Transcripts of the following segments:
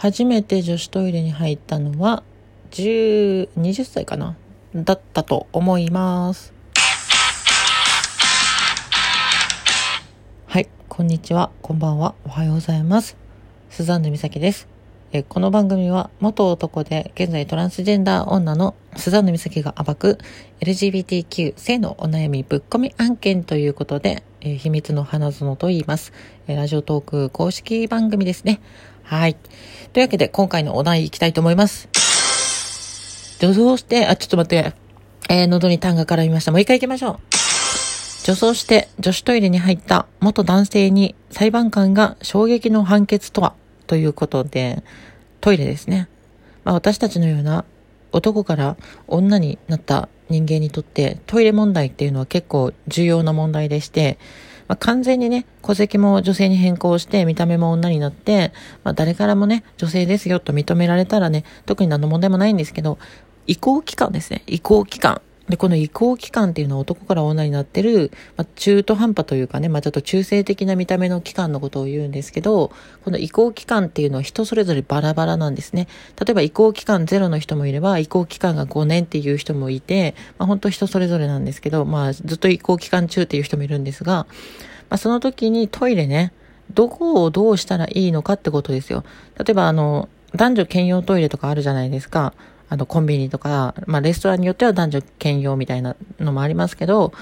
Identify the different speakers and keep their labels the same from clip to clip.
Speaker 1: 初めて女子トイレに入ったのは、10、20歳かな？だったと思います。はい、こんにちは、こんばんは、おはようございます。スザンヌ美咲です。えこの番組は元男で現在トランスジェンダー女のスザンヌ美咲が暴く LGBTQ 性のお悩みぶっ込み案件ということで、えー、秘密の花園と言います、えー、ラジオトーク公式番組ですね。はい。というわけで今回のお題いきたいと思います。女装して、あ、ちょっと待って。えー、喉に痰が絡みました。もう一回行きましょう。女装して女子トイレに入った元男性に裁判官が衝撃の判決とは？ということで、トイレですね。まあ、私たちのような男から女になった人間にとってトイレ問題っていうのは結構重要な問題でして、まあ、完全にね、戸籍も女性に変更して見た目も女になって、まあ、誰からもね、女性ですよと認められたらね、特に何の問題もないんですけど、移行期間ですね。移行期間。で、この移行期間っていうのは男から女になってる、まあ、中途半端というかね、まあ、ちょっと中性的な見た目の期間のことを言うんですけど、この移行期間っていうのは人それぞれバラバラなんですね。例えば移行期間ゼロの人もいれば、移行期間が5年っていう人もいて、まあ、本当人それぞれなんですけど、まあ、ずっと移行期間中っていう人もいるんですが、まあ、その時にトイレね、どこをどうしたらいいのかってことですよ。例えばあの、男女兼用トイレとかあるじゃないですか。あの、コンビニとか、まあ、レストランによっては男女兼用みたいなのもありますけど、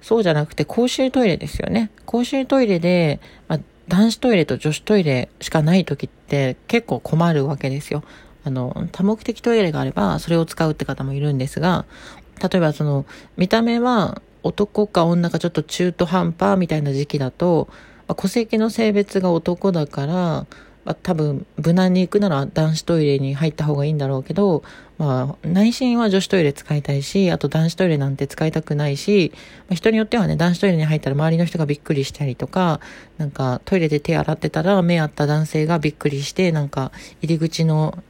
Speaker 1: そうじゃなくて公衆トイレですよね。公衆トイレで、まあ、男子トイレと女子トイレしかない時って結構困るわけですよ。あの、多目的トイレがあればそれを使うって方もいるんですが、例えばその、見た目は男か女かちょっと中途半端みたいな時期だと、まあ、戸籍の性別が男だから、まあ、多分無難に行くなら男子トイレに入った方がいいんだろうけど、まあ、内心は女子トイレ使いたいし、あと男子トイレなんて使いたくないし、まあ、人によってはね、男子トイレに入ったら周りの人がびっくりしたりとか、なんかトイレで手洗ってたら目合った男性がびっくりして、なんか入り口の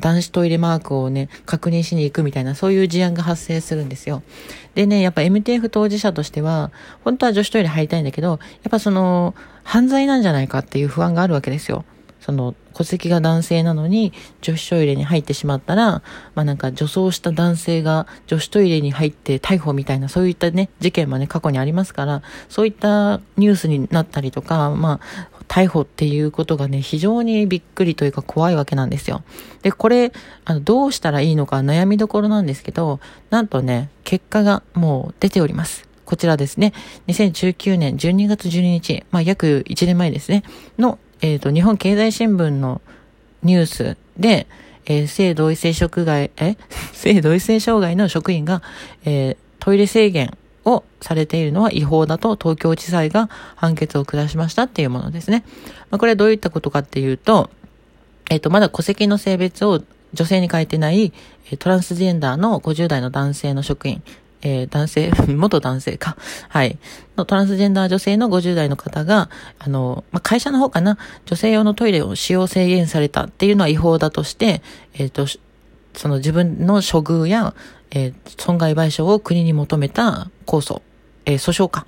Speaker 1: 男子トイレマークをね、確認しに行くみたいな、そういう事案が発生するんですよ。でね、やっぱ MTF 当事者としては、本当は女子トイレ入りたいんだけど、やっぱその、犯罪なんじゃないかっていう不安があるわけですよ。その戸籍が男性なのに女子トイレに入ってしまったら、まあなんか女装した男性が女子トイレに入って逮捕みたいなそういったね、事件もね、過去にありますから、そういったニュースになったりとか、まあ、逮捕っていうことがね、非常にびっくりというか怖いわけなんですよ。で、これ、あの、どうしたらいいのか悩みどころなんですけど、なんとね、結果がもう出ております。こちらですね、2019年12月12日、まあ約1年前ですね、のえっ、ー、と、日本経済新聞のニュースで、えー、性同一性障害、え？性同一性障害の職員が、えー、トイレ制限をされているのは違法だと東京地裁が判決を下しましたっていうものですね。まあ、これはどういったことかっていうと、えっ、ー、と、まだ戸籍の性別を女性に変えてないトランスジェンダーの50代の男性の職員、えー、男性、元男性か。はい。のトランスジェンダー女性の50代の方が、あの、まあ、会社の方かな、女性用のトイレを使用制限されたっていうのは違法だとして、えっ、ー、と、その自分の処遇や、えー、損害賠償を国に求めた控訴、えー、訴訟か。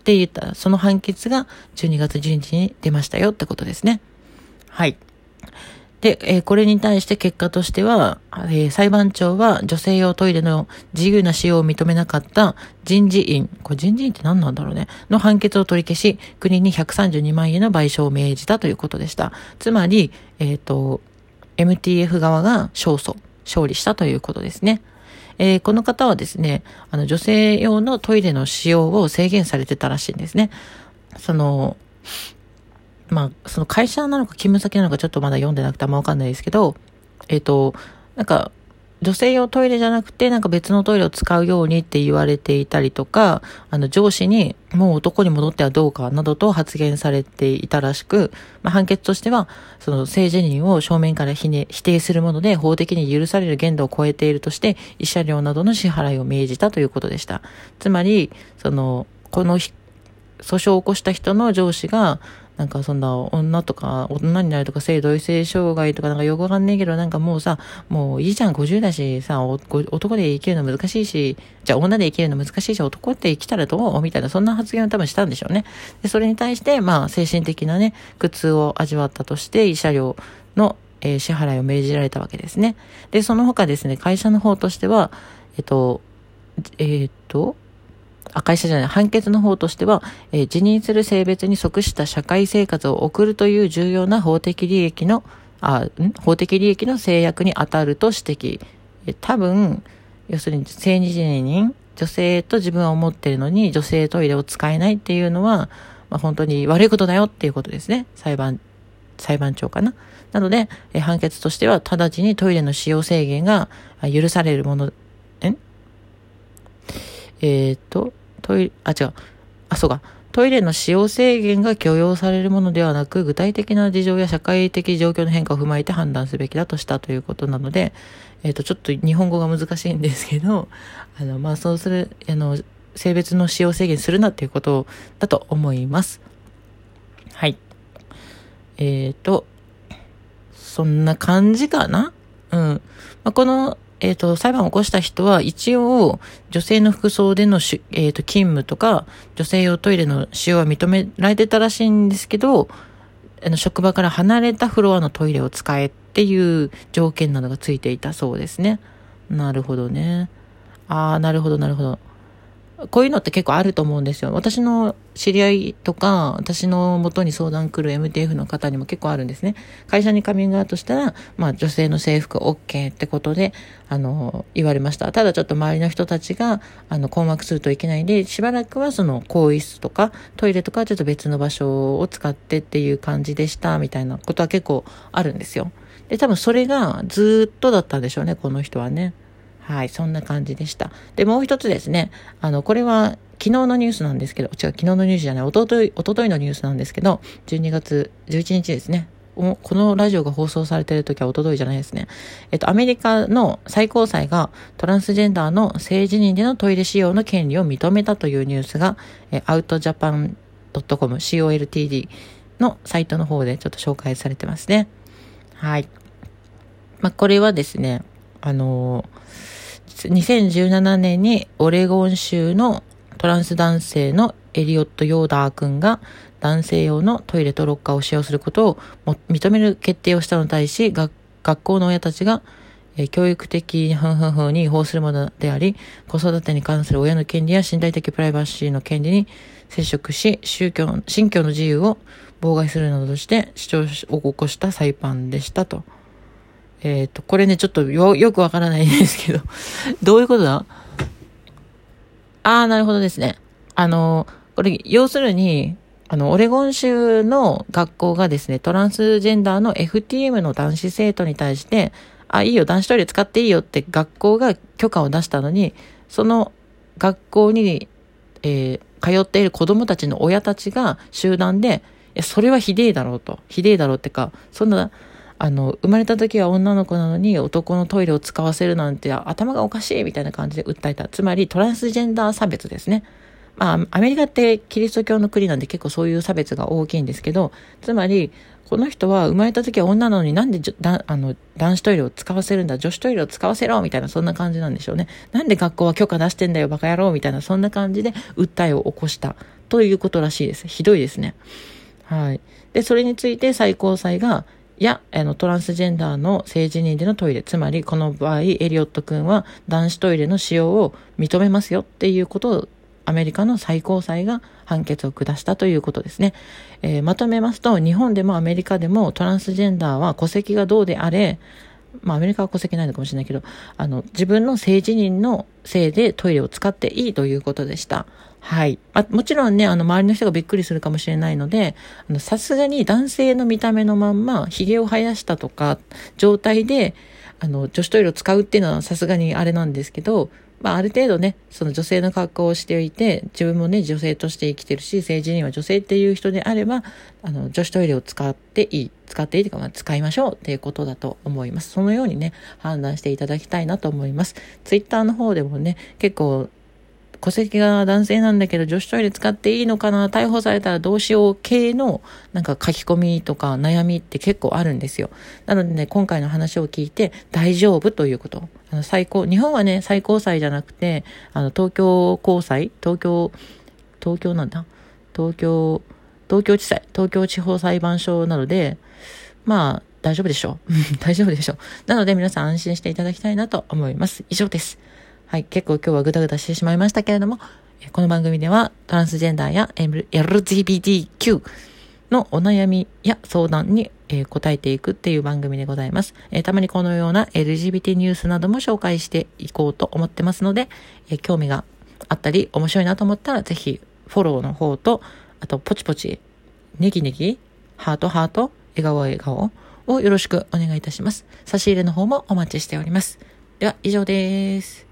Speaker 1: って言った、その判決が12月12日に出ましたよってことですね。はい。で、えー、これに対して結果としては、えー、裁判長は女性用トイレの自由な使用を認めなかった人事院、これ人事院って何なんだろうね、の判決を取り消し、国に132万円の賠償を命じたということでした。つまり、えっ、ー、と、MTF 側が勝訴、勝利したということですね。えー、この方はですね、あの、女性用のトイレの使用を制限されてたらしいんですね。その、まあ、その会社なのか勤務先なのかちょっとまだ読んでなくてあんまわかんないですけど、えっ、ー、と、なんか、女性用トイレじゃなくて、なんか別のトイレを使うようにって言われていたりとか、あの上司にもう男に戻ってはどうかなどと発言されていたらしく、まあ、判決としては、その性自認を正面から否定するもので法的に許される限度を超えているとして、慰謝料などの支払いを命じたということでした。つまり、その、この訴訟を起こした人の上司が、なんかそんな女とか、女になるとか性同一性障害とかなんかよくわかんねえけど、なんかもうさ、もういいじゃん、50だし、さ、男で生きるの難しいし、じゃあ女で生きるの難しいし、男って生きたらどうみたいな、そんな発言を多分したんでしょうね。で、それに対して、まあ、精神的なね、苦痛を味わったとして、慰謝料のえー、支払いを命じられたわけですね。で、その他ですね、会社の方としては、えっと、えー、っと、あ、会社じゃない、判決の方としては、えー、辞任する性別に即した社会生活を送るという重要な法的利益の、あ、ん？法的利益の制約に当たると指摘。え多分、要するに、性自認、女性と自分は思ってるのに、女性トイレを使えないっていうのは、まあ、本当に悪いことだよっていうことですね。裁判、裁判長かな。なので、え判決としては、直ちにトイレの使用制限が許されるもの、えー、っと、トイレ、あ、違う。あ、そうか。トイレの使用制限が許容されるものではなく、具体的な事情や社会的状況の変化を踏まえて判断すべきだとしたということなので、えっ、ー、と、ちょっと日本語が難しいんですけど、あの、まあ、そうする、あの、性別の使用制限するなっていうことだと思います。はい。えっ、ー、と、そんな感じかな？うん。まあ、この、えっ、ー、と、裁判を起こした人は一応、女性の服装でのし、えっ、ー、と、勤務とか、女性用トイレの使用は認められてたらしいんですけど、あの、職場から離れたフロアのトイレを使えっていう条件などがついていたそうですね。なるほどね。ああ、なるほど、なるほど。こういうのって結構あると思うんですよ。私の知り合いとか、私の元に相談来る MTF の方にも結構あるんですね。会社にカミングアウトしたら、まあ女性の制服 OK ってことで、あの、言われました。ただちょっと周りの人たちが、あの、困惑するといけないんで、しばらくはその、更衣室とか、トイレとかちょっと別の場所を使ってっていう感じでした、みたいなことは結構あるんですよ。で、多分それがずっとだったんでしょうね、この人はね。はい、そんな感じでした。で、もう一つですね、あの、これは昨日のニュースなんですけど、違う、昨日のニュースじゃない、おととい、おとといのニュースなんですけど、12月11日ですね。このラジオが放送されている時はおとといじゃないですね。えっと、アメリカの最高裁がトランスジェンダーの性自認でのトイレ使用の権利を認めたというニュースが、えアウトジャパン .com、COLTD のサイトの方でちょっと紹介されてますね。はい。まあ、これはですね、あのー2017年にオレゴン州のトランス男性のエリオット・ヨーダー君が男性用のトイレとロッカーを使用することを認める決定をしたのに対し、学校の親たちが、え教育的ふんふんふんに違法するものであり、子育てに関する親の権利や身体的プライバシーの権利に接触し、宗教、信教の自由を妨害するなどとして主張を起こした裁判でしたと。えっ、ー、と、これね、ちょっとよ、よくわからないんですけど、どういうことだ？ああ、なるほどですね。あの、これ、要するに、あの、オレゴン州の学校がですね、トランスジェンダーの FTM の男子生徒に対して、あ、いいよ、男子トイレ使っていいよって学校が許可を出したのに、その学校に、えー、通っている子供たちの親たちが集団で、いや、それはひでえだろうと。ひでえだろうってか、そんな、あの、生まれた時は女の子なのに男のトイレを使わせるなんて頭がおかしいみたいな感じで訴えた。つまりトランスジェンダー差別ですね。まあ、アメリカってキリスト教の国なんで結構そういう差別が大きいんですけど、つまり、この人は生まれた時は女なのになんでだあの男子トイレを使わせるんだ女子トイレを使わせろみたいなそんな感じなんでしょうね。なんで学校は許可出してんだよバカ野郎みたいなそんな感じで訴えを起こしたということらしいです。ひどいですね。はい。で、それについて最高裁がや、あの、トランスジェンダーの性自認でのトイレ、つまりこの場合、エリオット君は男子トイレの使用を認めますよっていうことをアメリカの最高裁が判決を下したということですね。えー、まとめますと、日本でもアメリカでもトランスジェンダーは戸籍がどうであれ、まあアメリカは戸籍ないのかもしれないけど、あの、自分の性自認のせいでトイレを使っていいということでした。はい。あもちろんね、あの、周りの人がびっくりするかもしれないので、あの、さすがに男性の見た目のまんま、髭を生やしたとか、状態で、あの、女子トイレを使うっていうのはさすがにあれなんですけど、まあ、ある程度ね、その女性の格好をしていて、自分もね、女性として生きてるし、政治には女性っていう人であれば、あの、女子トイレを使っていい、使っていいというか、まあ、使いましょうっていうことだと思います。そのようにね、判断していただきたいなと思います。ツイッターの方でもね、結構、戸籍が男性なんだけど女子トイレ使っていいのかな逮捕されたらどうしよう系のなんか書き込みとか悩みって結構あるんですよ。なのでね、今回の話を聞いて大丈夫ということ。あの最高、日本はね、最高裁じゃなくて、あの東京高裁、東京、東京なんだ？東京、東京地裁、東京地方裁判所なので、まあ、大丈夫でしょう 大丈夫でしょうなので皆さん安心していただきたいなと思います。以上です。はい、結構今日はぐだぐだしてしまいましたけれども、この番組ではトランスジェンダーや LGBTQ のお悩みや相談に、え答えていくっていう番組でございます、えたまにこのような LGBT ニュースなども紹介していこうと思ってますので、え興味があったり面白いなと思ったらぜひフォローの方と、あとポチポチ、ネギネギ、ハートハート、笑顔笑顔をよろしくお願いいたします。差し入れの方もお待ちしております。では以上です。